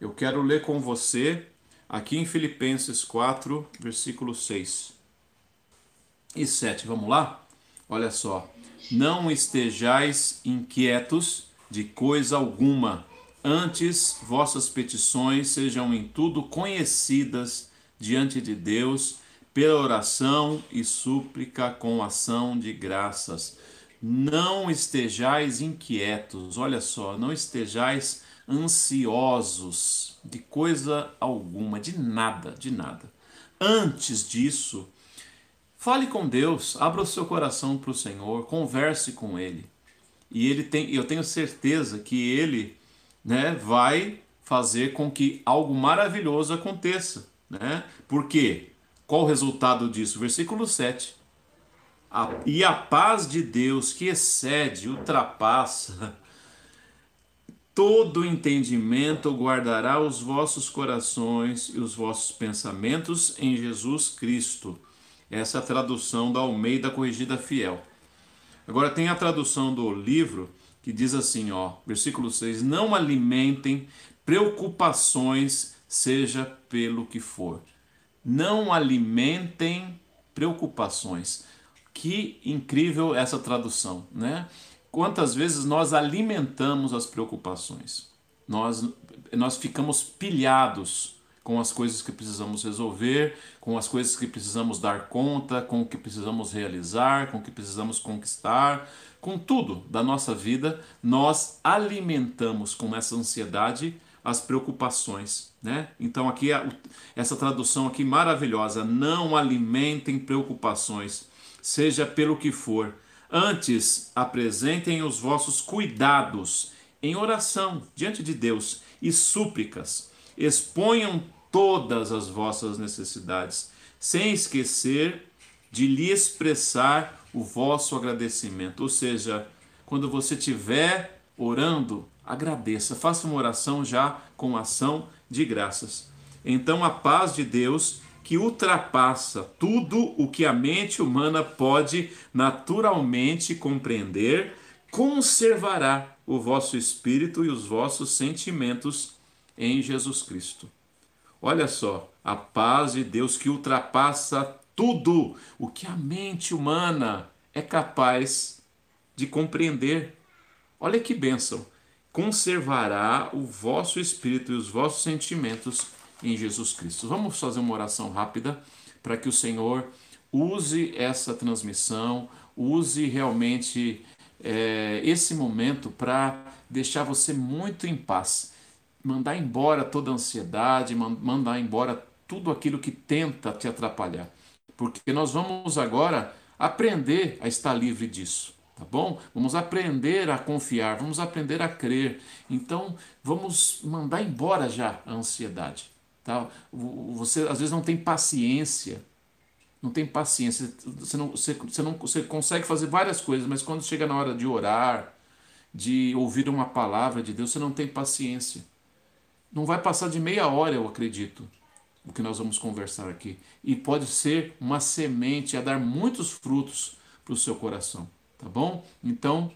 Eu quero ler com você aqui em Filipenses 4, versículo 6 e 7. Vamos lá? Olha só. Não estejais inquietos de coisa alguma, antes vossas petições sejam em tudo conhecidas diante de Deus pela oração e súplica com ação de graças. Não estejais inquietos, olha só, não estejais ansiosos de coisa alguma, de nada, de nada. Antes disso, fale com Deus, abra o seu coração para o Senhor, converse com Ele. E ele tem, eu tenho certeza que Ele né, vai fazer com que algo maravilhoso aconteça. Né? Por quê? Qual o resultado disso? Versículo 7. A, e a paz de Deus que excede, ultrapassa todo entendimento, guardará os vossos corações e os vossos pensamentos em Jesus Cristo. Essa é a tradução da Almeida Corrigida Fiel. Agora tem a tradução do livro que diz assim, ó, versículo 6: Não alimentem preocupações, seja pelo que for não alimentem preocupações. Que incrível essa tradução, né? Quantas vezes nós alimentamos as preocupações? Nós, nós ficamos pilhados com as coisas que precisamos resolver, com as coisas que precisamos dar conta, com o que precisamos realizar, com o que precisamos conquistar, com tudo da nossa vida, nós alimentamos com essa ansiedade as preocupações, né? Então aqui essa tradução aqui maravilhosa, não alimentem preocupações, seja pelo que for. Antes apresentem os vossos cuidados em oração diante de Deus e súplicas. Exponham todas as vossas necessidades, sem esquecer de lhe expressar o vosso agradecimento. Ou seja, quando você estiver orando, agradeça, faça uma oração já com ação de graças. Então a paz de Deus, que ultrapassa tudo o que a mente humana pode naturalmente compreender, conservará o vosso espírito e os vossos sentimentos em Jesus Cristo. Olha só, a paz de Deus que ultrapassa tudo o que a mente humana é capaz de compreender. Olha que bênção! conservará o vosso espírito e os vossos sentimentos em Jesus Cristo. Vamos fazer uma oração rápida para que o Senhor use essa transmissão, use realmente é, esse momento para deixar você muito em paz, mandar embora toda a ansiedade, mandar embora tudo aquilo que tenta te atrapalhar, porque nós vamos agora aprender a estar livre disso tá bom? Vamos aprender a confiar, vamos aprender a crer. Então, vamos mandar embora já a ansiedade, tá? Você às vezes não tem paciência, não tem paciência, você não, você, você não você consegue fazer várias coisas, mas quando chega na hora de orar, de ouvir uma palavra de Deus, você não tem paciência. Não vai passar de meia hora, eu acredito, o que nós vamos conversar aqui. E pode ser uma semente a dar muitos frutos para o seu coração tá bom? Então,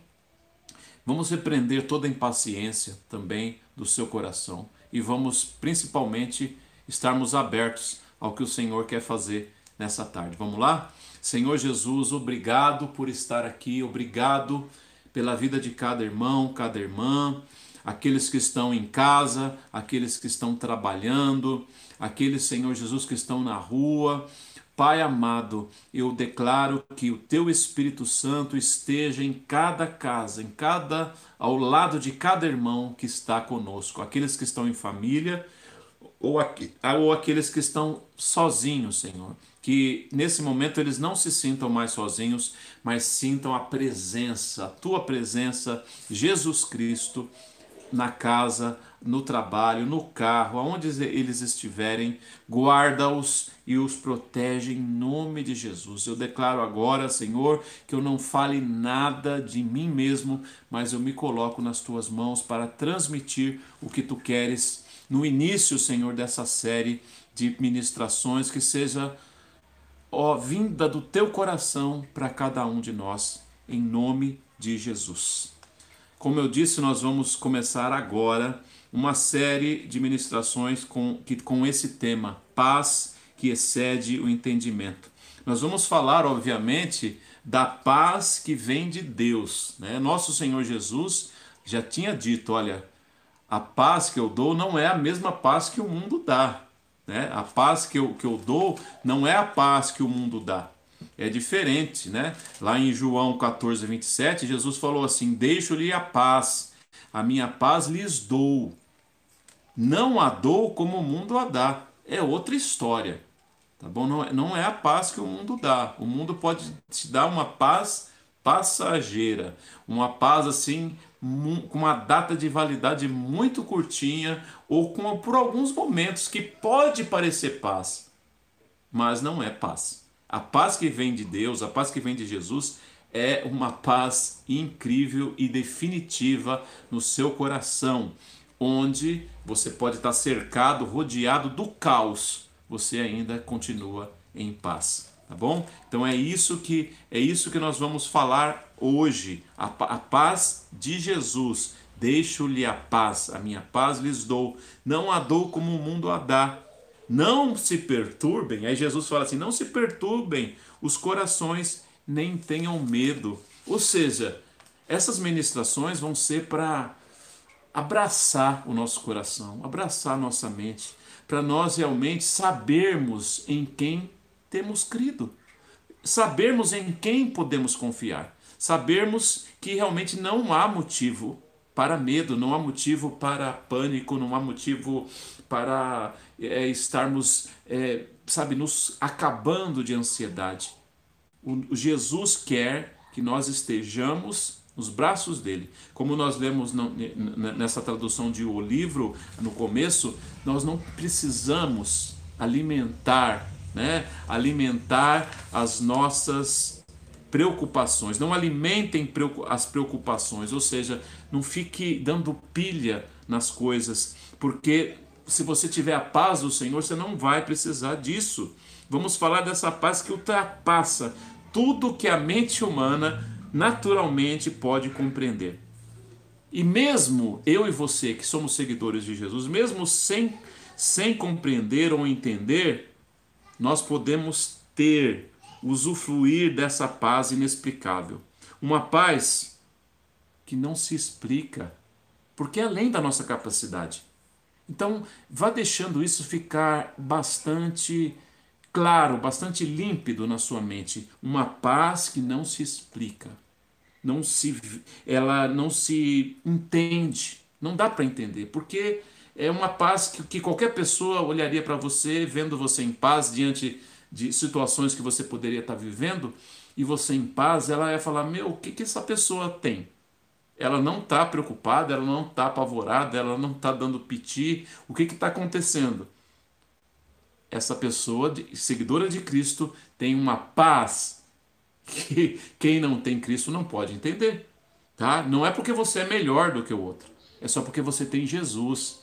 vamos repreender toda a impaciência também do seu coração e vamos principalmente estarmos abertos ao que o Senhor quer fazer nessa tarde. Vamos lá? Senhor Jesus, obrigado por estar aqui, obrigado pela vida de cada irmão, cada irmã, aqueles que estão em casa, aqueles que estão trabalhando, aqueles, Senhor Jesus, que estão na rua, Pai amado, eu declaro que o teu Espírito Santo esteja em cada casa, em cada ao lado de cada irmão que está conosco, aqueles que estão em família ou, aqui, ou aqueles que estão sozinhos, Senhor. Que nesse momento eles não se sintam mais sozinhos, mas sintam a presença, a tua presença, Jesus Cristo, na casa, no trabalho, no carro, aonde eles estiverem, guarda-os e os protege em nome de Jesus. Eu declaro agora, Senhor, que eu não fale nada de mim mesmo, mas eu me coloco nas tuas mãos para transmitir o que tu queres no início, Senhor, dessa série de ministrações, que seja ó vinda do teu coração para cada um de nós, em nome de Jesus. Como eu disse, nós vamos começar agora uma série de ministrações com, que, com esse tema, paz que excede o entendimento. Nós vamos falar, obviamente, da paz que vem de Deus. Né? Nosso Senhor Jesus já tinha dito: olha, a paz que eu dou não é a mesma paz que o mundo dá. Né? A paz que eu, que eu dou não é a paz que o mundo dá. É diferente, né? Lá em João 14, 27, Jesus falou assim: Deixo-lhe a paz, a minha paz lhes dou. Não a dou como o mundo a dá. É outra história. Tá bom? Não é, não é a paz que o mundo dá. O mundo pode te dar uma paz passageira, uma paz assim com uma data de validade muito curtinha ou com por alguns momentos que pode parecer paz, mas não é paz. A paz que vem de Deus, a paz que vem de Jesus é uma paz incrível e definitiva no seu coração, onde você pode estar cercado, rodeado do caos, você ainda continua em paz, tá bom? Então é isso que é isso que nós vamos falar hoje, a, a paz de Jesus. Deixo-lhe a paz, a minha paz lhes dou, não a dou como o mundo a dá. Não se perturbem, aí Jesus fala assim: não se perturbem os corações, nem tenham medo. Ou seja, essas ministrações vão ser para abraçar o nosso coração, abraçar a nossa mente, para nós realmente sabermos em quem temos crido, sabermos em quem podemos confiar, sabermos que realmente não há motivo para medo, não há motivo para pânico, não há motivo para é, estarmos, é, sabe, nos acabando de ansiedade. O, Jesus quer que nós estejamos nos braços dele. Como nós lemos nessa tradução de o livro no começo, nós não precisamos alimentar, né? Alimentar as nossas preocupações. Não alimentem as preocupações, ou seja, não fique dando pilha nas coisas, porque se você tiver a paz do Senhor, você não vai precisar disso. Vamos falar dessa paz que ultrapassa tudo que a mente humana naturalmente pode compreender. E mesmo eu e você que somos seguidores de Jesus, mesmo sem, sem compreender ou entender, nós podemos ter, usufruir dessa paz inexplicável. Uma paz que não se explica, porque é além da nossa capacidade. Então, vá deixando isso ficar bastante claro, bastante límpido na sua mente, uma paz que não se explica, não se, ela não se entende, não dá para entender, porque é uma paz que, que qualquer pessoa olharia para você, vendo você em paz diante de situações que você poderia estar tá vivendo, e você em paz, ela ia falar: Meu, o que, que essa pessoa tem? Ela não está preocupada, ela não está apavorada, ela não está dando piti. O que está acontecendo? essa pessoa, seguidora de Cristo, tem uma paz que quem não tem Cristo não pode entender. Tá? Não é porque você é melhor do que o outro, é só porque você tem Jesus.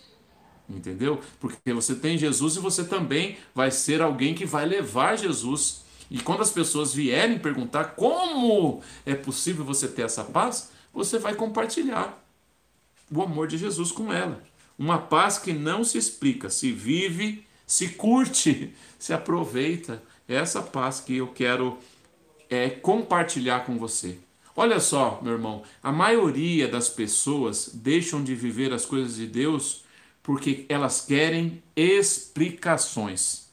Entendeu? Porque você tem Jesus e você também vai ser alguém que vai levar Jesus. E quando as pessoas vierem perguntar como é possível você ter essa paz, você vai compartilhar o amor de Jesus com ela. Uma paz que não se explica, se vive se curte, se aproveita. Essa paz que eu quero é, compartilhar com você. Olha só, meu irmão, a maioria das pessoas deixam de viver as coisas de Deus porque elas querem explicações.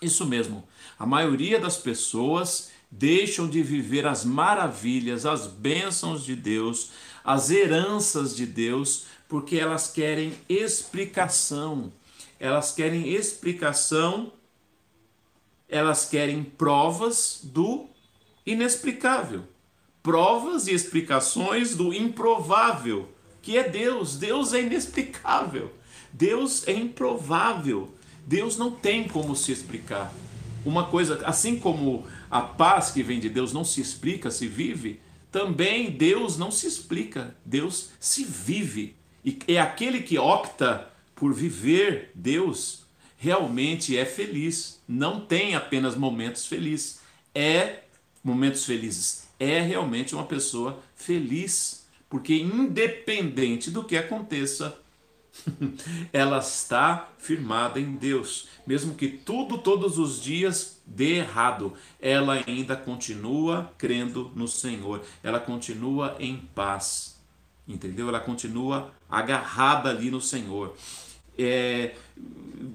Isso mesmo, a maioria das pessoas deixam de viver as maravilhas, as bênçãos de Deus, as heranças de Deus, porque elas querem explicação. Elas querem explicação, elas querem provas do inexplicável, provas e explicações do improvável, que é Deus. Deus é inexplicável, Deus é improvável, Deus não tem como se explicar. Uma coisa, assim como a paz que vem de Deus não se explica, se vive, também Deus não se explica, Deus se vive. E é aquele que opta por viver Deus, realmente é feliz. Não tem apenas momentos felizes, é momentos felizes. É realmente uma pessoa feliz, porque independente do que aconteça, ela está firmada em Deus. Mesmo que tudo, todos os dias, dê errado, ela ainda continua crendo no Senhor, ela continua em paz, entendeu? Ela continua agarrada ali no Senhor. É,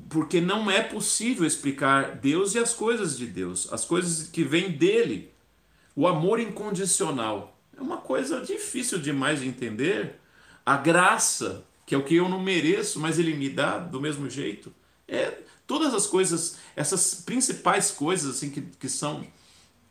porque não é possível explicar Deus e as coisas de Deus, as coisas que vêm dele. O amor incondicional é uma coisa difícil demais de entender. A graça, que é o que eu não mereço, mas ele me dá do mesmo jeito. É todas as coisas, essas principais coisas assim que, que são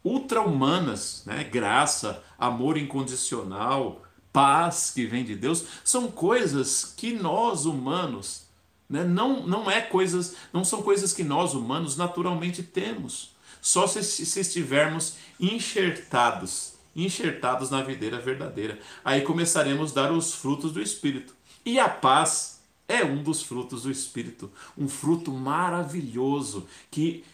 ultra-humanas, né? graça, amor incondicional, paz que vem de Deus, são coisas que nós humanos né? Não, não é coisas, não são coisas que nós humanos naturalmente temos. Só se, se estivermos enxertados, enxertados na videira verdadeira. Aí começaremos a dar os frutos do Espírito. E a paz é um dos frutos do Espírito, um fruto maravilhoso que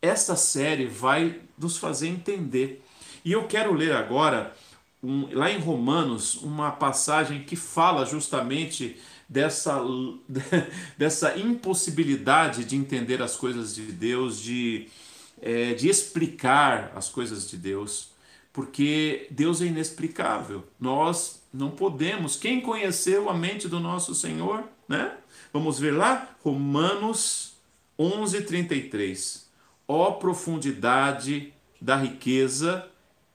essa série vai nos fazer entender. E eu quero ler agora, um, lá em Romanos, uma passagem que fala justamente dessa, dessa impossibilidade de entender as coisas de Deus, de, é, de explicar as coisas de Deus, porque Deus é inexplicável. Nós não podemos. Quem conheceu a mente do nosso Senhor? Né? Vamos ver lá, Romanos 11:33. Ó profundidade da riqueza,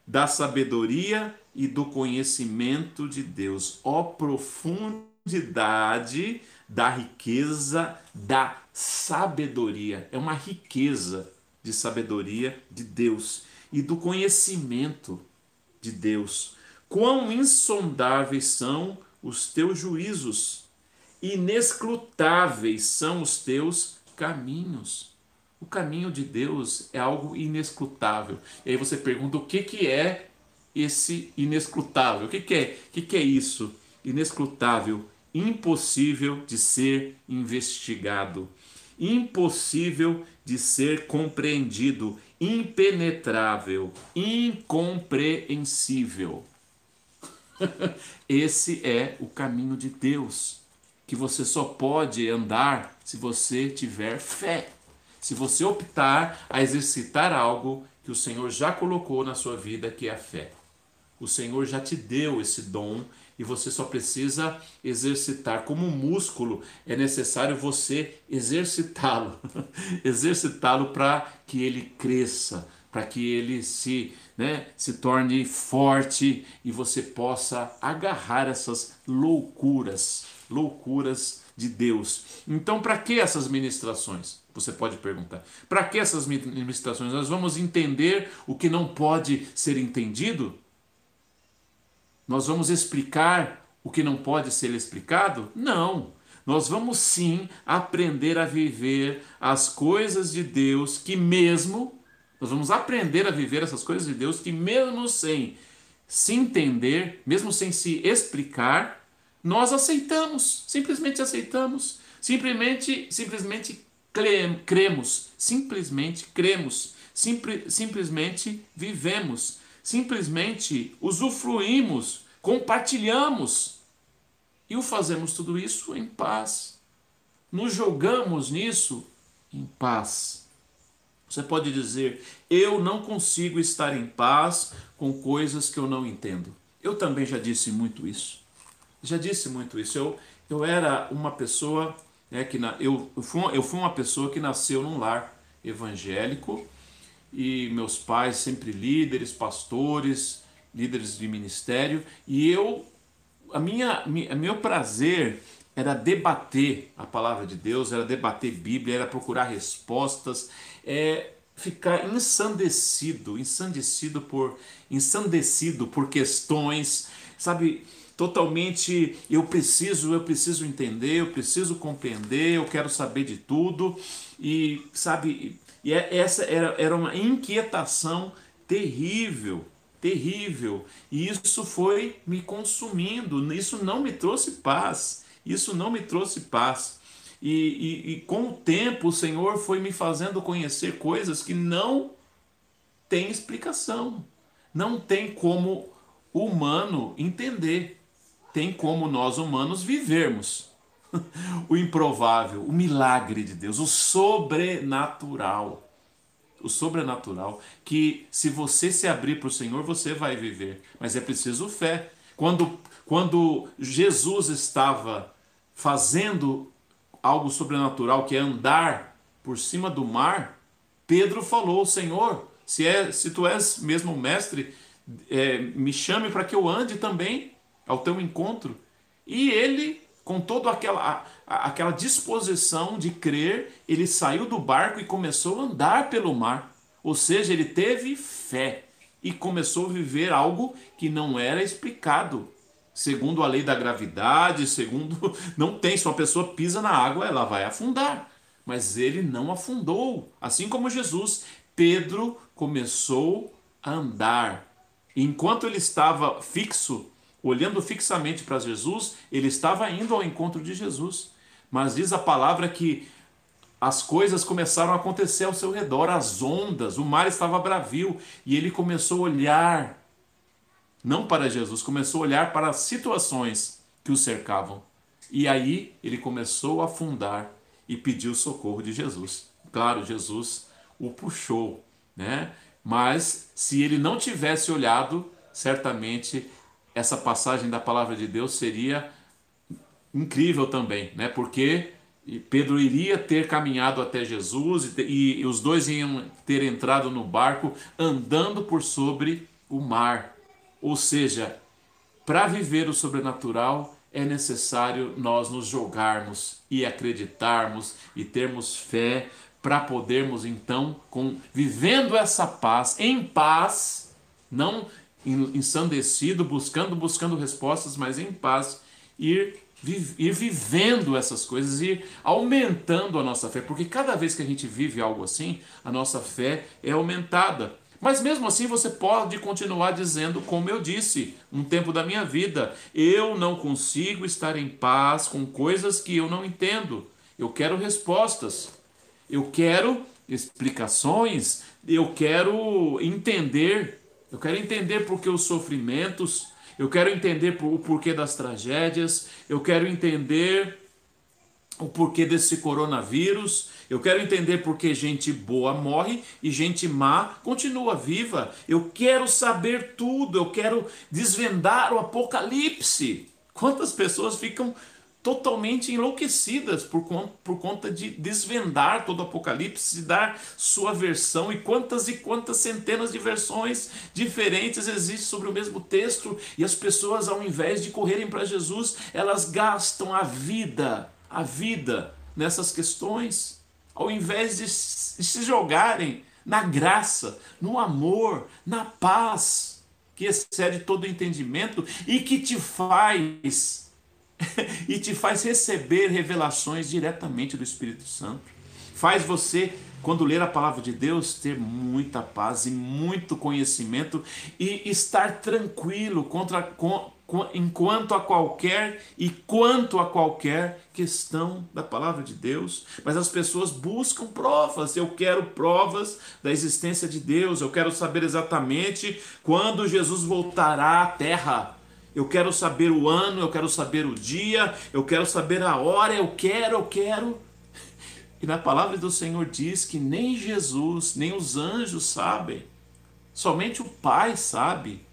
da sabedoria e do conhecimento de Deus. Ó profundidade profundidade da riqueza da sabedoria. É uma riqueza de sabedoria de Deus e do conhecimento de Deus. Quão insondáveis são os teus juízos, inescrutáveis são os teus caminhos. O caminho de Deus é algo inescrutável. E aí você pergunta o que, que é esse inescrutável? O que, que é? O que, que é isso? Inescrutável impossível de ser investigado, impossível de ser compreendido, impenetrável, incompreensível. Esse é o caminho de Deus, que você só pode andar se você tiver fé. Se você optar a exercitar algo que o Senhor já colocou na sua vida, que é a fé. O Senhor já te deu esse dom e você só precisa exercitar. Como um músculo, é necessário você exercitá-lo, exercitá-lo para que ele cresça, para que ele se, né, se torne forte e você possa agarrar essas loucuras, loucuras de Deus. Então, para que essas ministrações? Você pode perguntar. Para que essas ministrações? Nós vamos entender o que não pode ser entendido? Nós vamos explicar o que não pode ser explicado? Não. Nós vamos sim aprender a viver as coisas de Deus que mesmo nós vamos aprender a viver essas coisas de Deus que mesmo sem se entender, mesmo sem se explicar, nós aceitamos, simplesmente aceitamos, simplesmente simplesmente cremos, simplesmente cremos, simple, simplesmente vivemos simplesmente usufruímos, compartilhamos e o fazemos tudo isso em paz. Nos jogamos nisso em paz. Você pode dizer: Eu não consigo estar em paz com coisas que eu não entendo. Eu também já disse muito isso. Já disse muito isso. Eu, eu era uma pessoa né, que na, eu, eu, fui, eu fui uma pessoa que nasceu num lar evangélico e meus pais sempre líderes, pastores, líderes de ministério, e eu a minha, meu prazer era debater a palavra de Deus, era debater Bíblia, era procurar respostas, é ficar ensandecido, ensandecido por ensandecido por questões, sabe, totalmente eu preciso, eu preciso entender, eu preciso compreender, eu quero saber de tudo. E sabe, e é, essa era, era uma inquietação terrível, terrível. E isso foi me consumindo, isso não me trouxe paz, isso não me trouxe paz. E, e, e com o tempo o Senhor foi me fazendo conhecer coisas que não tem explicação, não tem como humano entender, tem como nós humanos vivermos, o improvável, o milagre de Deus, o sobrenatural. O sobrenatural, que se você se abrir para o Senhor, você vai viver. Mas é preciso fé. Quando, quando Jesus estava fazendo algo sobrenatural, que é andar por cima do mar, Pedro falou: Senhor, se, é, se tu és mesmo mestre, é, me chame para que eu ande também ao teu encontro. E ele, com toda aquela, aquela disposição de crer, ele saiu do barco e começou a andar pelo mar. Ou seja, ele teve fé e começou a viver algo que não era explicado. Segundo a lei da gravidade, segundo. Não tem, se uma pessoa pisa na água, ela vai afundar. Mas ele não afundou. Assim como Jesus, Pedro começou a andar. Enquanto ele estava fixo, olhando fixamente para Jesus, ele estava indo ao encontro de Jesus. Mas diz a palavra que as coisas começaram a acontecer ao seu redor, as ondas, o mar estava bravio e ele começou a olhar não para Jesus, começou a olhar para as situações que o cercavam. E aí ele começou a afundar e pediu socorro de Jesus. Claro, Jesus o puxou, né? Mas se ele não tivesse olhado, certamente essa passagem da palavra de Deus seria incrível também, né? Porque Pedro iria ter caminhado até Jesus e, os dois iam ter entrado no barco andando por sobre o mar. Ou seja, para viver o sobrenatural é necessário nós nos jogarmos e acreditarmos e termos fé para podermos então, com, vivendo essa paz, em paz, não ensandecido, buscando, buscando respostas, mas em paz, ir, ir vivendo essas coisas e aumentando a nossa fé, porque cada vez que a gente vive algo assim, a nossa fé é aumentada. Mas mesmo assim você pode continuar dizendo, como eu disse, um tempo da minha vida, eu não consigo estar em paz com coisas que eu não entendo. Eu quero respostas. Eu quero explicações, eu quero entender, eu quero entender por que os sofrimentos, eu quero entender o porquê das tragédias, eu quero entender o porquê desse coronavírus, eu quero entender por que gente boa morre e gente má continua viva. Eu quero saber tudo, eu quero desvendar o apocalipse. Quantas pessoas ficam totalmente enlouquecidas por, por conta de desvendar todo o Apocalipse, dar sua versão e quantas e quantas centenas de versões diferentes existem sobre o mesmo texto e as pessoas ao invés de correrem para Jesus, elas gastam a vida, a vida nessas questões, ao invés de se jogarem na graça, no amor, na paz que excede todo entendimento e que te faz e te faz receber revelações diretamente do Espírito Santo. Faz você, quando ler a palavra de Deus, ter muita paz e muito conhecimento e estar tranquilo contra, com, com, enquanto a qualquer e quanto a qualquer questão da palavra de Deus. Mas as pessoas buscam provas. Eu quero provas da existência de Deus. Eu quero saber exatamente quando Jesus voltará à terra eu quero saber o ano, eu quero saber o dia, eu quero saber a hora, eu quero, eu quero. E na palavra do Senhor diz que nem Jesus, nem os anjos sabem, somente o Pai sabe.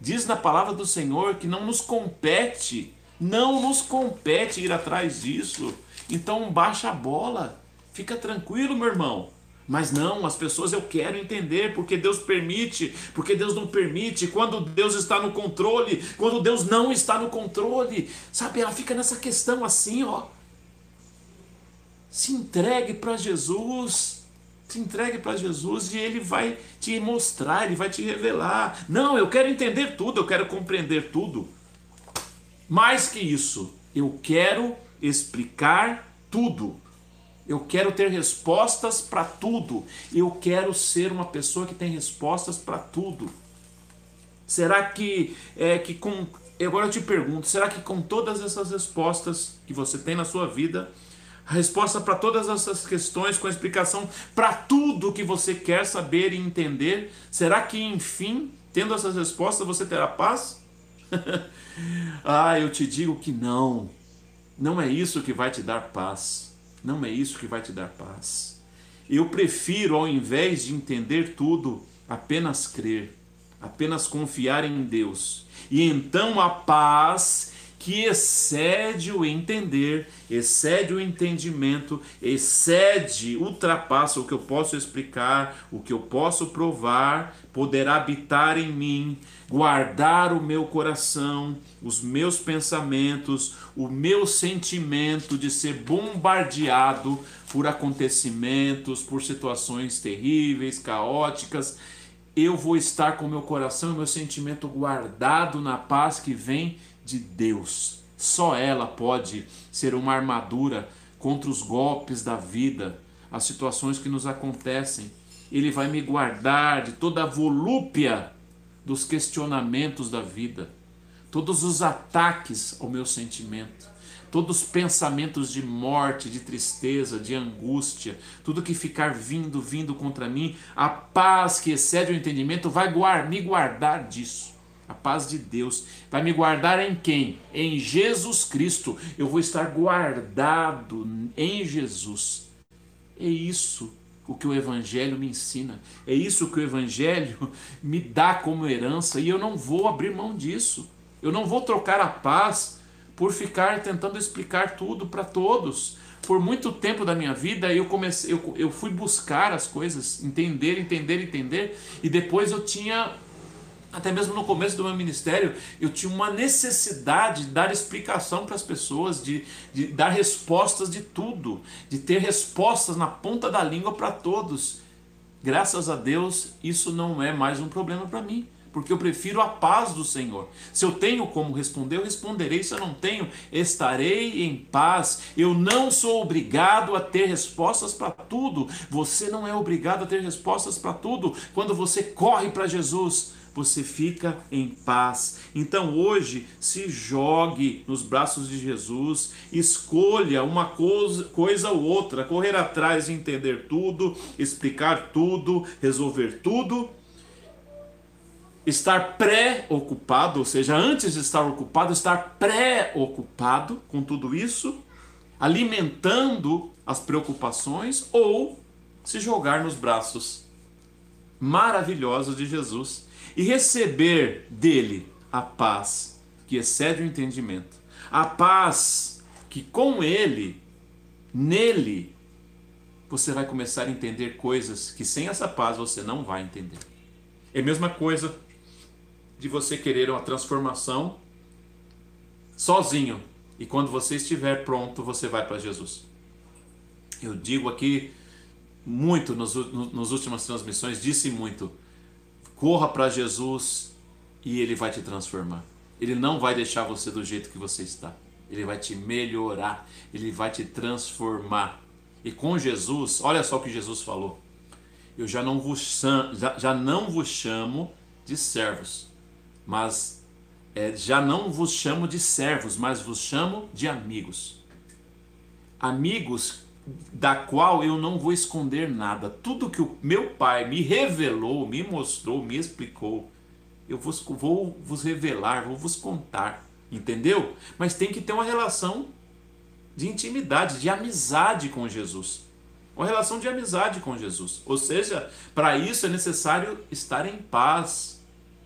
Diz na palavra do Senhor que não nos compete, não nos compete ir atrás disso. Então baixa a bola, fica tranquilo, meu irmão. Mas não, as pessoas eu quero entender porque Deus permite, porque Deus não permite, quando Deus está no controle, quando Deus não está no controle. Sabe, ela fica nessa questão assim, ó. Se entregue para Jesus. Se entregue para Jesus e ele vai te mostrar, ele vai te revelar. Não, eu quero entender tudo, eu quero compreender tudo. Mais que isso, eu quero explicar tudo. Eu quero ter respostas para tudo. Eu quero ser uma pessoa que tem respostas para tudo. Será que é que com agora eu te pergunto, será que com todas essas respostas que você tem na sua vida, a resposta para todas essas questões, com explicação para tudo que você quer saber e entender, será que enfim, tendo essas respostas, você terá paz? ah, eu te digo que não. Não é isso que vai te dar paz. Não é isso que vai te dar paz. Eu prefiro, ao invés de entender tudo, apenas crer, apenas confiar em Deus. E então a paz que excede o entender, excede o entendimento, excede, ultrapassa o que eu posso explicar, o que eu posso provar, poderá habitar em mim, guardar o meu coração, os meus pensamentos, o meu sentimento de ser bombardeado por acontecimentos, por situações terríveis, caóticas. Eu vou estar com meu coração e meu sentimento guardado na paz que vem de Deus. Só ela pode ser uma armadura contra os golpes da vida, as situações que nos acontecem. Ele vai me guardar de toda a volúpia dos questionamentos da vida, todos os ataques ao meu sentimento, todos os pensamentos de morte, de tristeza, de angústia, tudo que ficar vindo, vindo contra mim, a paz que excede o entendimento vai me guardar disso. A paz de Deus vai me guardar em quem? Em Jesus Cristo. Eu vou estar guardado em Jesus. É isso o que o Evangelho me ensina. É isso que o Evangelho me dá como herança e eu não vou abrir mão disso. Eu não vou trocar a paz por ficar tentando explicar tudo para todos. Por muito tempo da minha vida eu comecei, eu, eu fui buscar as coisas, entender, entender, entender, e depois eu tinha até mesmo no começo do meu ministério, eu tinha uma necessidade de dar explicação para as pessoas, de, de dar respostas de tudo, de ter respostas na ponta da língua para todos. Graças a Deus, isso não é mais um problema para mim, porque eu prefiro a paz do Senhor. Se eu tenho como responder, eu responderei. Se eu não tenho, estarei em paz. Eu não sou obrigado a ter respostas para tudo. Você não é obrigado a ter respostas para tudo quando você corre para Jesus você fica em paz. Então hoje se jogue nos braços de Jesus, escolha uma coisa, coisa ou outra, correr atrás de entender tudo, explicar tudo, resolver tudo. Estar pré-ocupado, ou seja, antes de estar ocupado, estar pré-ocupado com tudo isso, alimentando as preocupações ou se jogar nos braços maravilhosos de Jesus e receber dele a paz que excede o entendimento, a paz que com ele, nele, você vai começar a entender coisas que sem essa paz você não vai entender. É a mesma coisa de você querer uma transformação sozinho e quando você estiver pronto, você vai para Jesus. Eu digo aqui muito nos, nos últimas transmissões, disse muito Corra para Jesus e ele vai te transformar. Ele não vai deixar você do jeito que você está. Ele vai te melhorar, ele vai te transformar. E com Jesus, olha só o que Jesus falou. Eu já não vos chamo, já, já não vos chamo de servos, mas é, já não vos chamo de servos, mas vos chamo de amigos. Amigos da qual eu não vou esconder nada. Tudo que o meu pai me revelou, me mostrou, me explicou, eu vos, vou vos revelar, vou vos contar. Entendeu? Mas tem que ter uma relação de intimidade, de amizade com Jesus. Uma relação de amizade com Jesus. Ou seja, para isso é necessário estar em paz.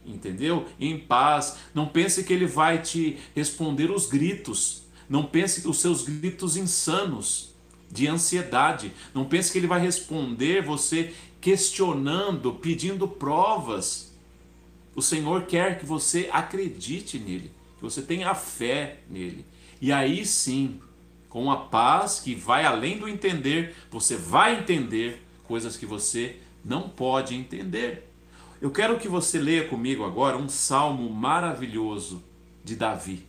Entendeu? Em paz. Não pense que ele vai te responder os gritos. Não pense que os seus gritos insanos de ansiedade. Não pense que ele vai responder você questionando, pedindo provas. O Senhor quer que você acredite nele, que você tenha fé nele. E aí sim, com a paz que vai além do entender, você vai entender coisas que você não pode entender. Eu quero que você leia comigo agora um salmo maravilhoso de Davi.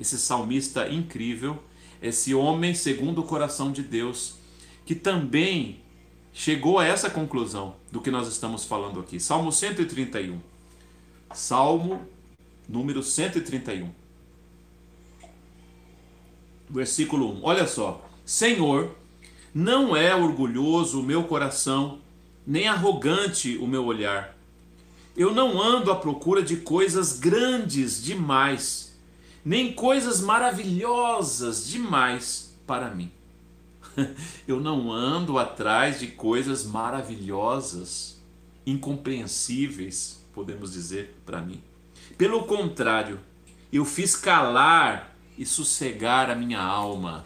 Esse salmista incrível esse homem segundo o coração de Deus, que também chegou a essa conclusão do que nós estamos falando aqui. Salmo 131. Salmo número 131. Versículo 1. Olha só. Senhor, não é orgulhoso o meu coração, nem arrogante o meu olhar. Eu não ando à procura de coisas grandes demais nem coisas maravilhosas demais para mim. Eu não ando atrás de coisas maravilhosas, incompreensíveis, podemos dizer para mim. Pelo contrário, eu fiz calar e sossegar a minha alma.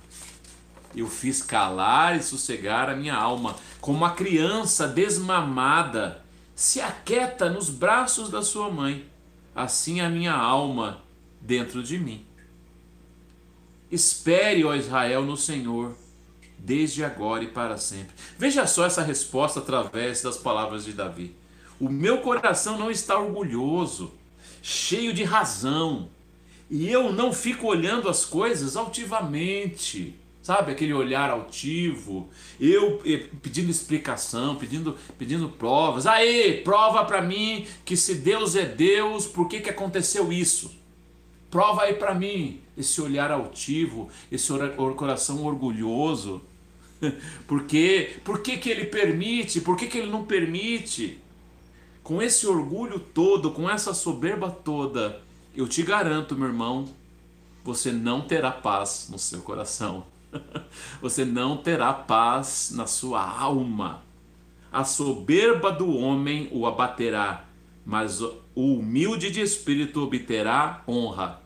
Eu fiz calar e sossegar a minha alma, como a criança desmamada se aquieta nos braços da sua mãe, assim a minha alma dentro de mim. Espere, ó Israel, no Senhor, desde agora e para sempre. Veja só essa resposta através das palavras de Davi. O meu coração não está orgulhoso, cheio de razão, e eu não fico olhando as coisas altivamente, sabe? Aquele olhar altivo, eu eh, pedindo explicação, pedindo, pedindo provas. Aí, prova para mim que se Deus é Deus, por que, que aconteceu isso? Prova aí para mim esse olhar altivo, esse coração orgulhoso. Por quê? Por que, que ele permite? Por que, que ele não permite? Com esse orgulho todo, com essa soberba toda, eu te garanto, meu irmão, você não terá paz no seu coração. Você não terá paz na sua alma. A soberba do homem o abaterá, mas o humilde de espírito obterá honra.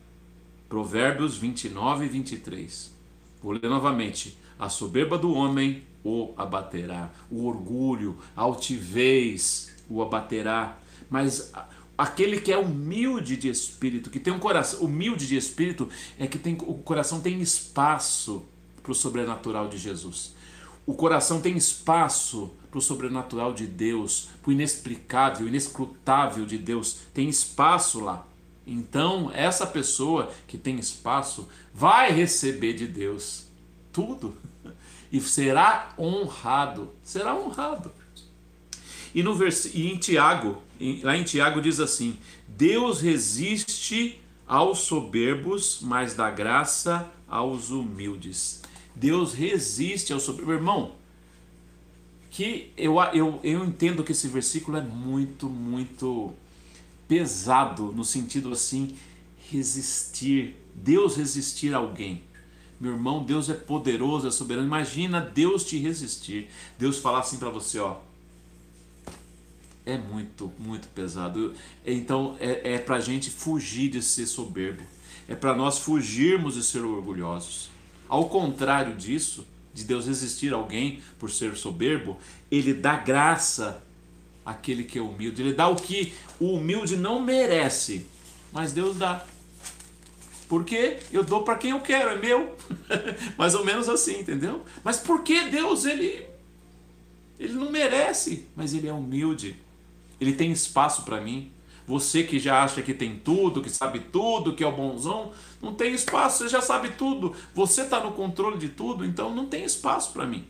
Provérbios 29 e 23. Vou ler novamente. A soberba do homem o abaterá, o orgulho, a altivez o abaterá, mas aquele que é humilde de espírito, que tem um coração humilde de espírito, é que tem, o coração tem espaço para o sobrenatural de Jesus. O coração tem espaço para o sobrenatural de Deus, para o inexplicável, inescrutável de Deus, tem espaço lá. Então, essa pessoa que tem espaço vai receber de Deus tudo e será honrado. Será honrado. E, no vers... e em Tiago, lá em Tiago diz assim: Deus resiste aos soberbos, mas dá graça aos humildes. Deus resiste aos soberbos. Irmão, que eu, eu, eu entendo que esse versículo é muito, muito pesado, no sentido assim, resistir. Deus resistir a alguém. Meu irmão, Deus é poderoso, é soberano. Imagina Deus te resistir. Deus falar assim para você, ó, é muito, muito pesado. Então é, é para gente fugir de ser soberbo. É para nós fugirmos de ser orgulhosos. Ao contrário disso, de Deus resistir alguém por ser soberbo, ele dá graça àquele que é humilde. Ele dá o que o humilde não merece, mas Deus dá. Porque eu dou para quem eu quero, é meu. Mais ou menos assim, entendeu? Mas por que Deus ele ele não merece, mas ele é humilde. Ele tem espaço para mim. Você que já acha que tem tudo, que sabe tudo, que é o bonzão, não tem espaço, você já sabe tudo. Você está no controle de tudo, então não tem espaço para mim.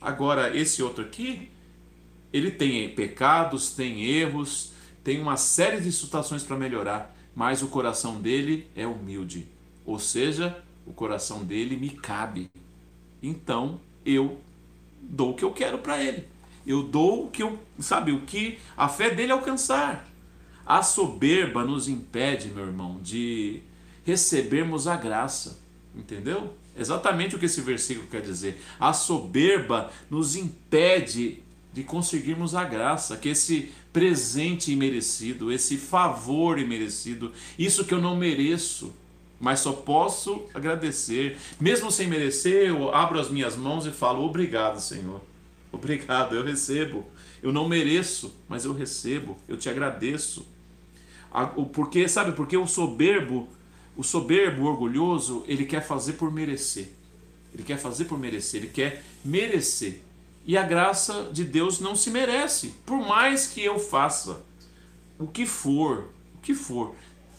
Agora, esse outro aqui, ele tem pecados, tem erros, tem uma série de situações para melhorar, mas o coração dele é humilde. Ou seja, o coração dele me cabe. Então, eu dou o que eu quero para ele. Eu dou o que eu, sabe, o que a fé dele alcançar. A soberba nos impede, meu irmão, de recebermos a graça. Entendeu? Exatamente o que esse versículo quer dizer. A soberba nos impede de conseguirmos a graça, que esse presente imerecido, esse favor imerecido, isso que eu não mereço, mas só posso agradecer. Mesmo sem merecer, eu abro as minhas mãos e falo: Obrigado, Senhor. Obrigado, eu recebo. Eu não mereço, mas eu recebo. Eu te agradeço. Porque, sabe, porque o soberbo, o soberbo, o orgulhoso, ele quer fazer por merecer. Ele quer fazer por merecer, ele quer merecer. E a graça de Deus não se merece, por mais que eu faça o que for, o que for,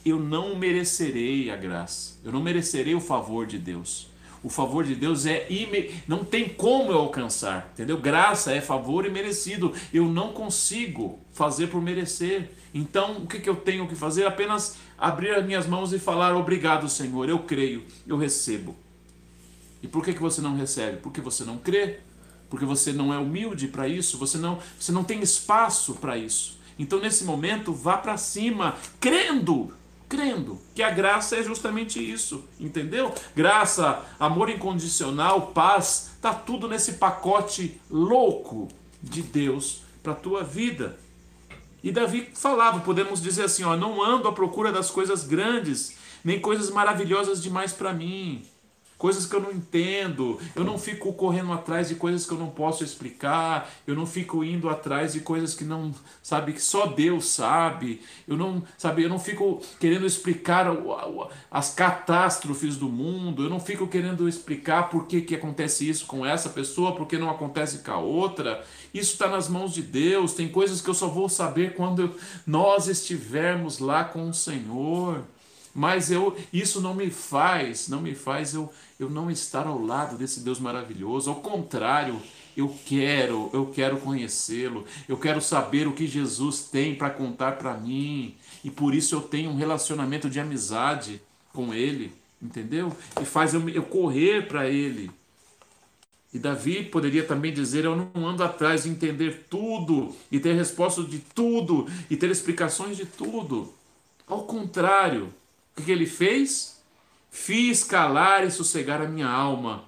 eu não merecerei a graça. Eu não merecerei o favor de Deus. O favor de Deus é ime... não tem como eu alcançar, entendeu? Graça é favor e merecido. Eu não consigo fazer por merecer. Então, o que, que eu tenho que fazer? Apenas abrir as minhas mãos e falar obrigado, Senhor. Eu creio, eu recebo. E por que, que você não recebe? Porque você não crê, porque você não é humilde para isso, você não, você não tem espaço para isso. Então, nesse momento, vá para cima, crendo crendo que a graça é justamente isso, entendeu? Graça, amor incondicional, paz, tá tudo nesse pacote louco de Deus para tua vida. E Davi falava, podemos dizer assim, ó, não ando à procura das coisas grandes, nem coisas maravilhosas demais para mim coisas que eu não entendo, eu não fico correndo atrás de coisas que eu não posso explicar, eu não fico indo atrás de coisas que não, sabe, que só Deus sabe. Eu não, sabe, eu não fico querendo explicar as catástrofes do mundo, eu não fico querendo explicar por que, que acontece isso com essa pessoa, por que não acontece com a outra. Isso está nas mãos de Deus. Tem coisas que eu só vou saber quando eu, nós estivermos lá com o Senhor. Mas eu, isso não me faz, não me faz eu eu não estar ao lado desse Deus maravilhoso. Ao contrário, eu quero, eu quero conhecê-lo. Eu quero saber o que Jesus tem para contar para mim. E por isso eu tenho um relacionamento de amizade com ele, entendeu? E faz eu, eu correr para ele. E Davi poderia também dizer: Eu não ando atrás de entender tudo e ter resposta de tudo e ter explicações de tudo. Ao contrário, o que ele fez? Fiz calar e sossegar a minha alma,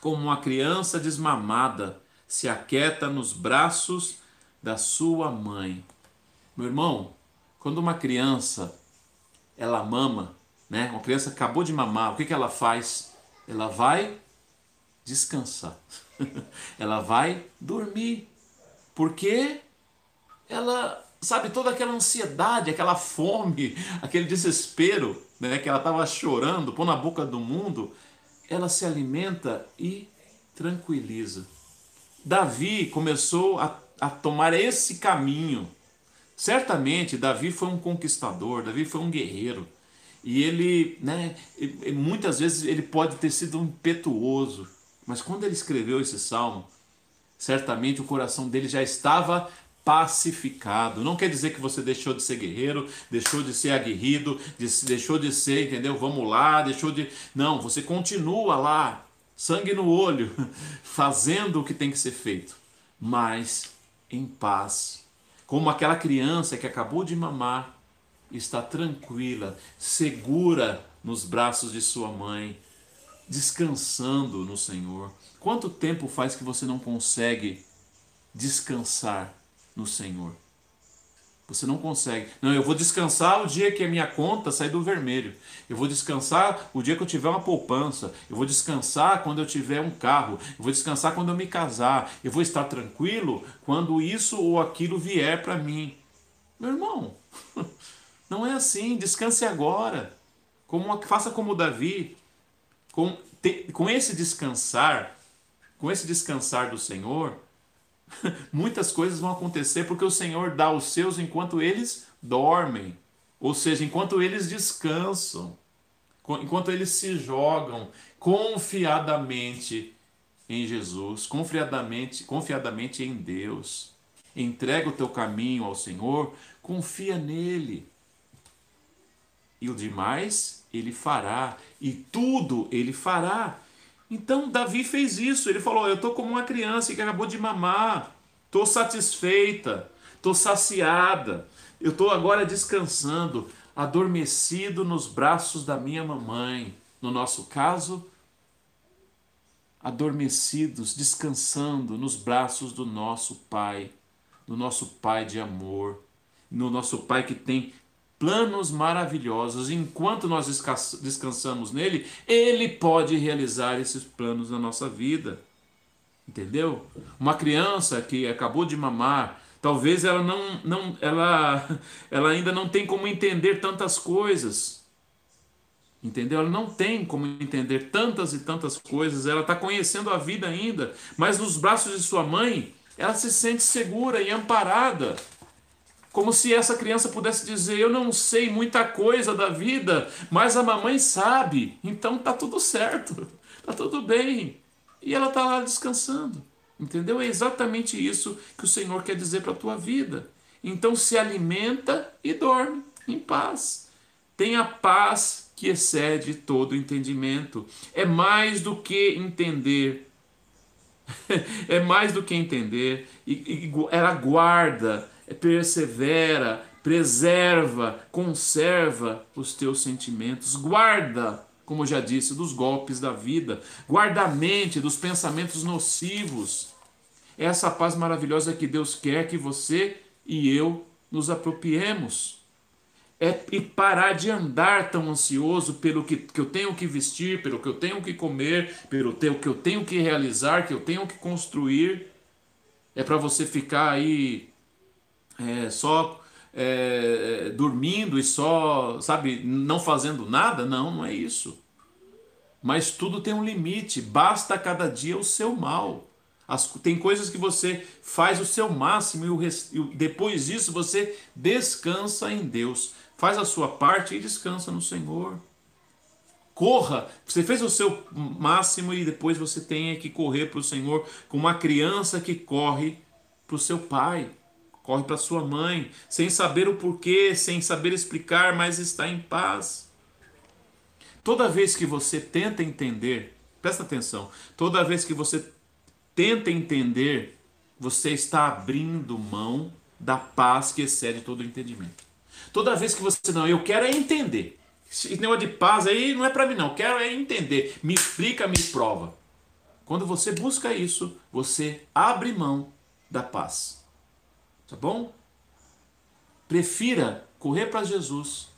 como uma criança desmamada se aquieta nos braços da sua mãe. Meu irmão, quando uma criança ela mama, né? Uma criança acabou de mamar, o que, que ela faz? Ela vai descansar. ela vai dormir. Porque ela sabe toda aquela ansiedade, aquela fome, aquele desespero né, que ela estava chorando, pôr na boca do mundo, ela se alimenta e tranquiliza. Davi começou a, a tomar esse caminho. Certamente, Davi foi um conquistador, Davi foi um guerreiro. E ele, né, muitas vezes ele pode ter sido um impetuoso, mas quando ele escreveu esse salmo, certamente o coração dele já estava pacificado. Não quer dizer que você deixou de ser guerreiro, deixou de ser aguerrido, deixou de ser, entendeu? Vamos lá, deixou de. Não, você continua lá, sangue no olho, fazendo o que tem que ser feito, mas em paz. Como aquela criança que acabou de mamar, está tranquila, segura nos braços de sua mãe, descansando no Senhor. Quanto tempo faz que você não consegue descansar no Senhor. Você não consegue. Não, eu vou descansar o dia que a minha conta sair do vermelho. Eu vou descansar o dia que eu tiver uma poupança. Eu vou descansar quando eu tiver um carro. Eu vou descansar quando eu me casar. Eu vou estar tranquilo quando isso ou aquilo vier para mim. Meu irmão, não é assim. Descanse agora. Como, faça como Davi. Com, te, com esse descansar, com esse descansar do Senhor, muitas coisas vão acontecer porque o Senhor dá os seus enquanto eles dormem, ou seja, enquanto eles descansam, enquanto eles se jogam confiadamente em Jesus, confiadamente, confiadamente em Deus. Entrega o teu caminho ao Senhor, confia nele. E o demais ele fará, e tudo ele fará. Então Davi fez isso. Ele falou: Eu estou como uma criança que acabou de mamar, estou satisfeita, estou saciada, eu estou agora descansando, adormecido nos braços da minha mamãe. No nosso caso, adormecidos, descansando nos braços do nosso Pai, do nosso Pai de amor, no nosso Pai que tem planos maravilhosos. Enquanto nós descansamos nele, ele pode realizar esses planos na nossa vida. Entendeu? Uma criança que acabou de mamar, talvez ela não, não ela, ela ainda não tem como entender tantas coisas. Entendeu? Ela não tem como entender tantas e tantas coisas, ela está conhecendo a vida ainda, mas nos braços de sua mãe, ela se sente segura e amparada. Como se essa criança pudesse dizer: Eu não sei muita coisa da vida, mas a mamãe sabe, então tá tudo certo, tá tudo bem. E ela tá lá descansando. Entendeu? É exatamente isso que o Senhor quer dizer para a tua vida. Então se alimenta e dorme em paz. Tenha paz que excede todo entendimento. É mais do que entender. é mais do que entender. E, e ela guarda persevera, preserva, conserva os teus sentimentos, guarda, como já disse, dos golpes da vida, guarda a mente dos pensamentos nocivos. Essa paz maravilhosa que Deus quer que você e eu nos apropriemos. É e parar de andar tão ansioso pelo que, que eu tenho que vestir, pelo que eu tenho que comer, pelo que eu tenho que realizar, que eu tenho que construir. É para você ficar aí é, só é, dormindo e só, sabe, não fazendo nada? Não, não é isso. Mas tudo tem um limite, basta cada dia o seu mal. As, tem coisas que você faz o seu máximo e, o, e depois disso você descansa em Deus. Faz a sua parte e descansa no Senhor. Corra, você fez o seu máximo e depois você tem que correr para o Senhor, como uma criança que corre para o seu pai corre para sua mãe, sem saber o porquê, sem saber explicar, mas está em paz. Toda vez que você tenta entender, presta atenção, toda vez que você tenta entender, você está abrindo mão da paz que excede todo o entendimento. Toda vez que você não, eu quero é entender. Esse negócio de paz aí não é para mim não, eu quero é entender. Me explica, me prova. Quando você busca isso, você abre mão da paz. Tá bom? Prefira correr para Jesus,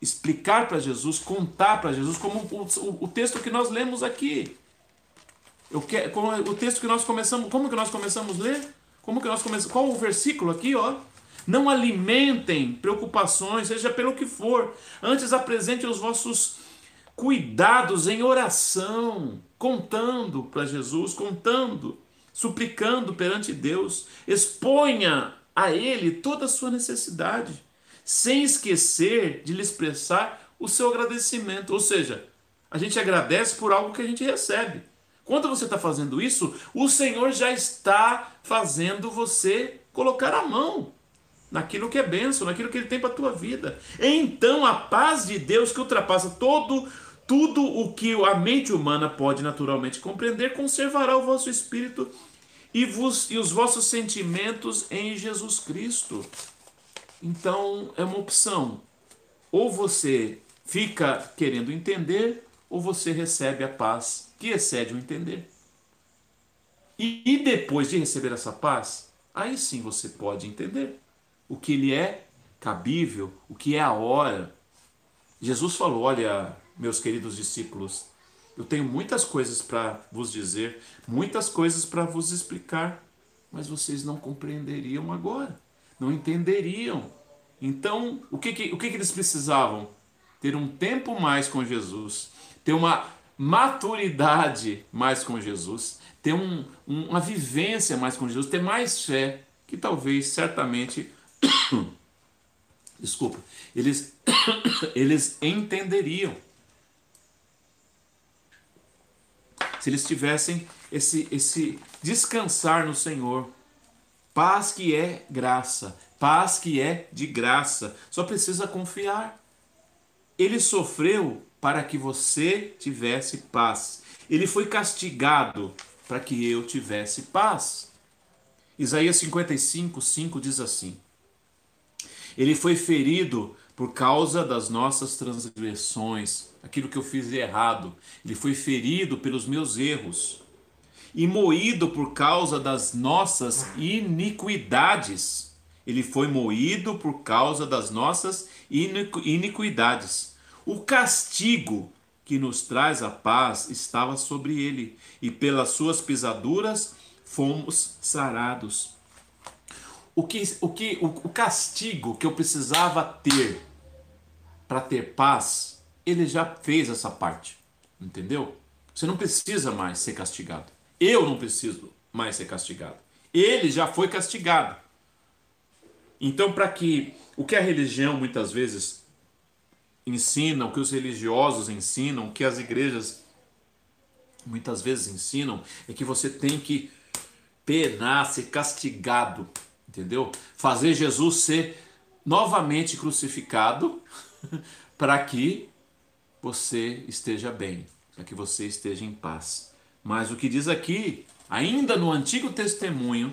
explicar para Jesus, contar para Jesus, como o, o, o, texto que nós lemos aqui. Eu quero, como, o texto que nós começamos, como que nós começamos a ler? Como que nós começamos? Qual o versículo aqui, ó? Não alimentem preocupações, seja pelo que for. Antes apresente os vossos cuidados em oração, contando para Jesus, contando suplicando perante Deus, exponha a Ele toda a sua necessidade, sem esquecer de lhe expressar o seu agradecimento. Ou seja, a gente agradece por algo que a gente recebe. Quando você está fazendo isso, o Senhor já está fazendo você colocar a mão naquilo que é bênção, naquilo que Ele tem para a tua vida. Então a paz de Deus que ultrapassa todo tudo o que a mente humana pode naturalmente compreender conservará o vosso espírito e, vos, e os vossos sentimentos em Jesus Cristo. Então é uma opção. Ou você fica querendo entender, ou você recebe a paz que excede o entender. E, e depois de receber essa paz, aí sim você pode entender o que lhe é cabível, o que é a hora. Jesus falou: Olha, meus queridos discípulos, eu tenho muitas coisas para vos dizer, muitas coisas para vos explicar, mas vocês não compreenderiam agora, não entenderiam. Então, o que, que, o que, que eles precisavam? Ter um tempo mais com Jesus, ter uma maturidade mais com Jesus, ter um, uma vivência mais com Jesus, ter mais fé, que talvez, certamente, desculpa, eles, eles entenderiam. Se eles tivessem esse, esse descansar no Senhor. Paz que é graça, paz que é de graça, só precisa confiar. Ele sofreu para que você tivesse paz. Ele foi castigado para que eu tivesse paz. Isaías 55, 5 diz assim: Ele foi ferido por causa das nossas transgressões, aquilo que eu fiz de errado. Ele foi ferido pelos meus erros e moído por causa das nossas iniquidades. Ele foi moído por causa das nossas iniquidades. O castigo que nos traz a paz estava sobre ele, e pelas suas pisaduras fomos sarados o que o que o, o castigo que eu precisava ter para ter paz, ele já fez essa parte, entendeu? Você não precisa mais ser castigado. Eu não preciso mais ser castigado. Ele já foi castigado. Então, para que o que a religião muitas vezes ensina, o que os religiosos ensinam, o que as igrejas muitas vezes ensinam, é que você tem que penar, ser castigado entendeu? Fazer Jesus ser novamente crucificado para que você esteja bem, para que você esteja em paz. Mas o que diz aqui, ainda no Antigo Testemunho,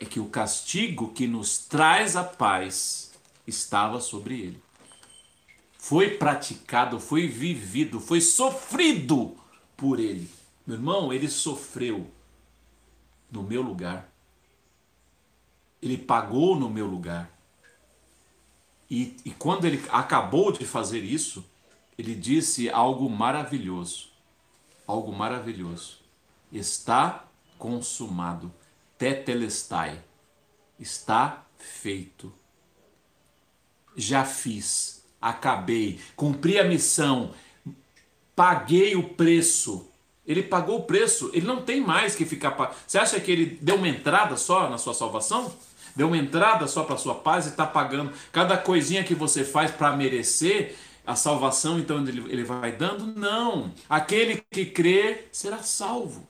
é que o castigo que nos traz a paz estava sobre ele. Foi praticado, foi vivido, foi sofrido por ele. Meu irmão, ele sofreu no meu lugar. Ele pagou no meu lugar. E, e quando ele acabou de fazer isso, ele disse algo maravilhoso. Algo maravilhoso. Está consumado. Tetelestai. Está feito. Já fiz. Acabei. Cumpri a missão. Paguei o preço. Ele pagou o preço. Ele não tem mais que ficar. Você acha que ele deu uma entrada só na sua salvação? Deu uma entrada só para sua paz e está pagando cada coisinha que você faz para merecer a salvação, então ele, ele vai dando? Não. Aquele que crer será salvo.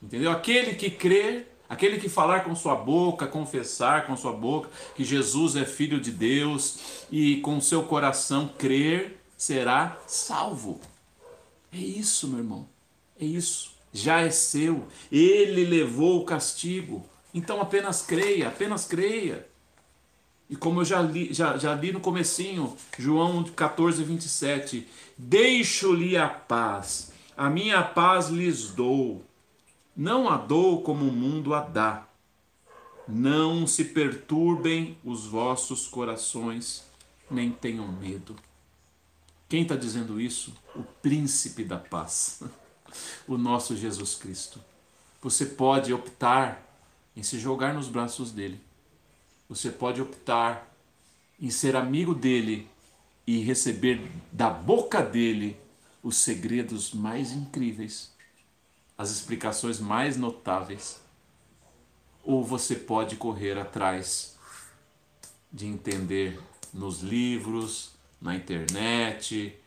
Entendeu? Aquele que crer, aquele que falar com sua boca, confessar com sua boca que Jesus é filho de Deus e com seu coração crer, será salvo. É isso, meu irmão. É isso. Já é seu. Ele levou o castigo. Então apenas creia, apenas creia. E como eu já li, já, já li no comecinho, João 14, 27, deixo-lhe a paz, a minha paz lhes dou, não a dou como o mundo a dá. Não se perturbem os vossos corações, nem tenham medo. Quem está dizendo isso? O príncipe da paz, o nosso Jesus Cristo. Você pode optar em se jogar nos braços dele. Você pode optar em ser amigo dele e receber da boca dele os segredos mais incríveis, as explicações mais notáveis. Ou você pode correr atrás de entender nos livros, na internet,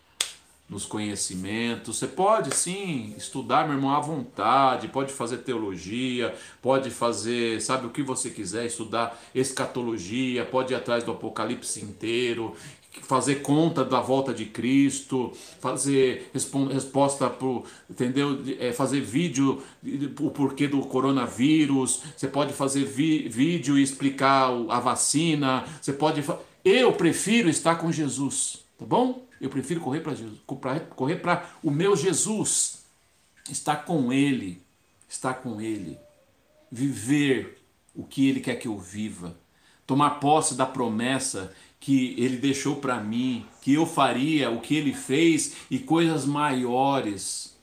nos conhecimentos. Você pode sim estudar, meu irmão, à vontade, pode fazer teologia, pode fazer, sabe o que você quiser, estudar escatologia, pode ir atrás do Apocalipse inteiro, fazer conta da volta de Cristo, fazer resposta para entendeu? É, fazer vídeo o porquê do coronavírus, você pode fazer vi, vídeo e explicar a vacina, você pode. Eu prefiro estar com Jesus, tá bom? Eu prefiro correr para Jesus, correr para o meu Jesus. Estar com Ele, estar com Ele, viver o que Ele quer que eu viva, tomar posse da promessa que Ele deixou para mim, que eu faria o que Ele fez e coisas maiores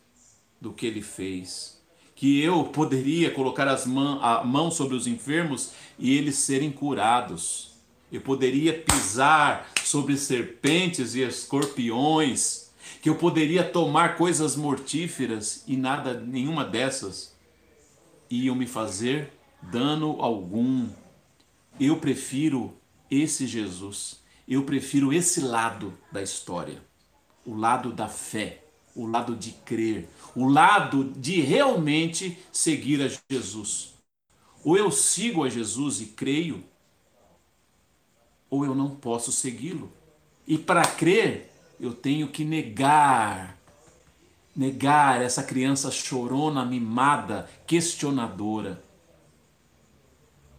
do que Ele fez. Que eu poderia colocar as mãos, a mão sobre os enfermos e eles serem curados eu poderia pisar sobre serpentes e escorpiões, que eu poderia tomar coisas mortíferas e nada, nenhuma dessas iam me fazer dano algum. Eu prefiro esse Jesus. Eu prefiro esse lado da história, o lado da fé, o lado de crer, o lado de realmente seguir a Jesus. Ou eu sigo a Jesus e creio, ou eu não posso segui-lo. E para crer, eu tenho que negar. Negar essa criança chorona, mimada, questionadora.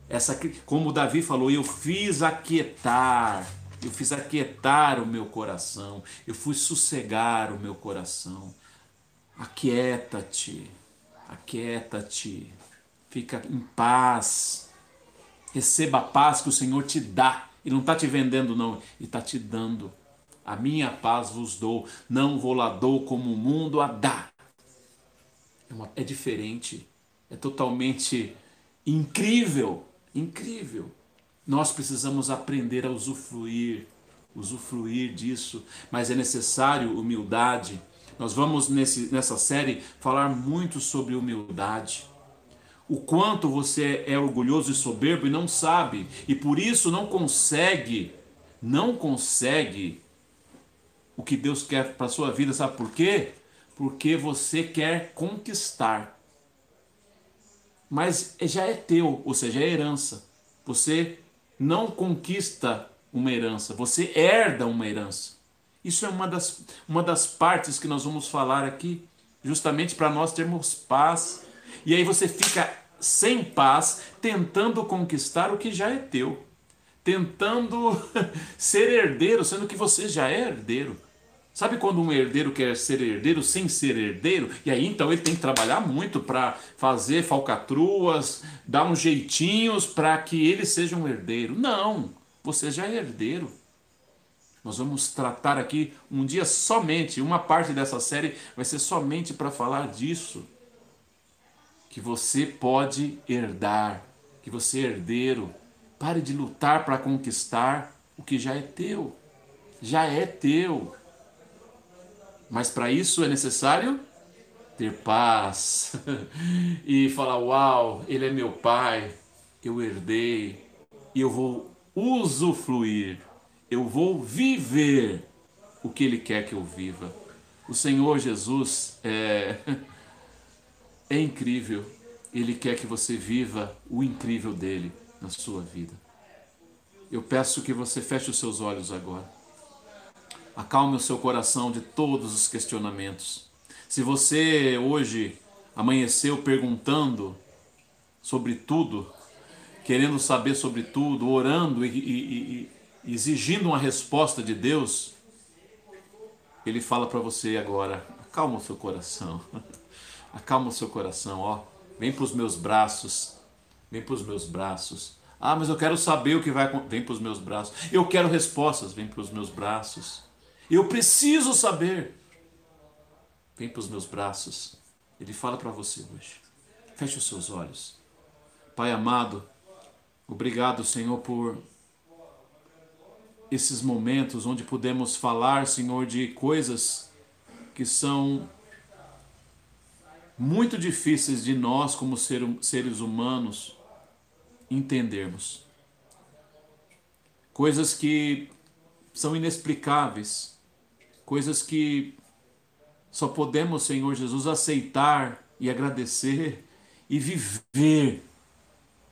Essa, como Davi falou, eu fiz aquietar, eu fiz aquietar o meu coração, eu fui sossegar o meu coração. Aquieta-te, aquieta-te, fica em paz, receba a paz que o Senhor te dá ele não está te vendendo, não. Ele está te dando. A minha paz vos dou, não vou lá dou como o mundo a dá. É, uma, é diferente, é totalmente incrível, incrível. Nós precisamos aprender a usufruir, usufruir disso, mas é necessário humildade. Nós vamos nesse, nessa série falar muito sobre humildade o quanto você é orgulhoso e soberbo e não sabe, e por isso não consegue, não consegue o que Deus quer para sua vida, sabe por quê? Porque você quer conquistar. Mas já é teu, ou seja, é herança. Você não conquista uma herança, você herda uma herança. Isso é uma das, uma das partes que nós vamos falar aqui, justamente para nós termos paz. E aí você fica sem paz, tentando conquistar o que já é teu, tentando ser herdeiro, sendo que você já é herdeiro. Sabe quando um herdeiro quer ser herdeiro sem ser herdeiro? E aí então ele tem que trabalhar muito para fazer falcatruas, dar uns jeitinhos para que ele seja um herdeiro. Não, você já é herdeiro. Nós vamos tratar aqui um dia somente, uma parte dessa série vai ser somente para falar disso. Que você pode herdar, que você é herdeiro. Pare de lutar para conquistar o que já é teu. Já é teu. Mas para isso é necessário ter paz e falar: Uau, Ele é meu Pai, eu herdei e eu vou usufruir, eu vou viver o que Ele quer que eu viva. O Senhor Jesus é, é incrível, Ele quer que você viva o incrível dele na sua vida. Eu peço que você feche os seus olhos agora. Acalme o seu coração de todos os questionamentos. Se você hoje amanheceu perguntando sobre tudo, querendo saber sobre tudo, orando e, e, e exigindo uma resposta de Deus, Ele fala para você agora: acalma o seu coração, acalma o seu coração, ó, vem para os meus braços, vem para os meus braços. Ah, mas eu quero saber o que vai acontecer. Vem para os meus braços. Eu quero respostas. Vem para os meus braços. Eu preciso saber. Vem para os meus braços. Ele fala para você hoje. Feche os seus olhos. Pai amado, obrigado, Senhor, por esses momentos onde podemos falar, Senhor, de coisas que são muito difíceis de nós, como seres humanos, entendermos. Coisas que são inexplicáveis, coisas que só podemos, Senhor Jesus, aceitar e agradecer e viver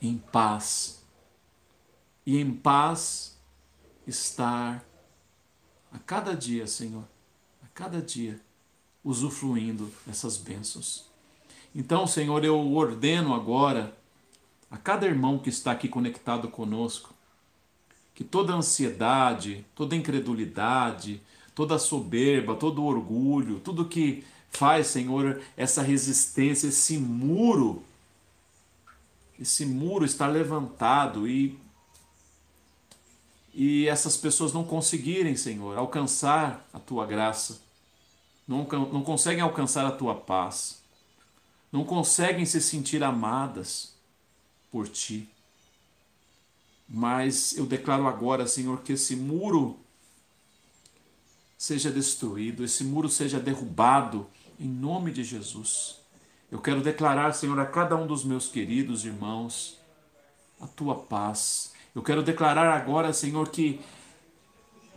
em paz. E em paz estar a cada dia, Senhor, a cada dia, usufruindo essas bênçãos. Então, Senhor, eu ordeno agora a cada irmão que está aqui conectado conosco que toda ansiedade, toda incredulidade, toda soberba, todo orgulho, tudo que faz, Senhor, essa resistência, esse muro, esse muro está levantado e e essas pessoas não conseguirem, Senhor, alcançar a tua graça, não, não conseguem alcançar a tua paz, não conseguem se sentir amadas por ti. Mas eu declaro agora, Senhor, que esse muro seja destruído, esse muro seja derrubado, em nome de Jesus. Eu quero declarar, Senhor, a cada um dos meus queridos irmãos, a tua paz. Eu quero declarar agora, Senhor, que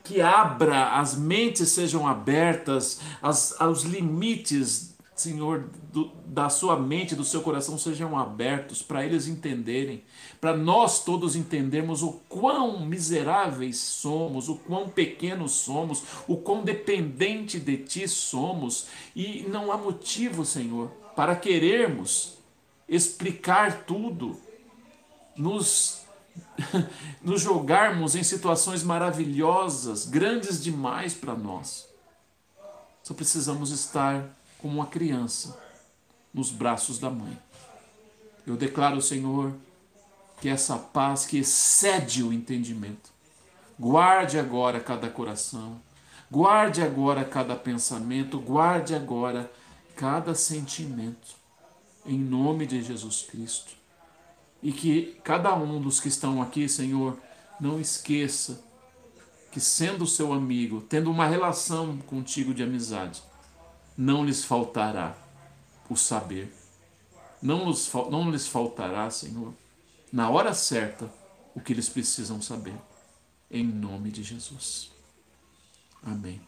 que abra, as mentes sejam abertas, as, aos limites Senhor, do, da sua mente, do seu coração sejam abertos para eles entenderem, para nós todos entendermos o quão miseráveis somos, o quão pequenos somos, o quão dependente de Ti somos, e não há motivo, Senhor, para querermos explicar tudo, nos, nos jogarmos em situações maravilhosas, grandes demais para nós. Só precisamos estar como uma criança nos braços da mãe. Eu declaro, Senhor, que essa paz que excede o entendimento, guarde agora cada coração, guarde agora cada pensamento, guarde agora cada sentimento, em nome de Jesus Cristo. E que cada um dos que estão aqui, Senhor, não esqueça que, sendo seu amigo, tendo uma relação contigo de amizade, não lhes faltará o saber. Não, lhes, não lhes faltará, Senhor, na hora certa, o que eles precisam saber. Em nome de Jesus. Amém.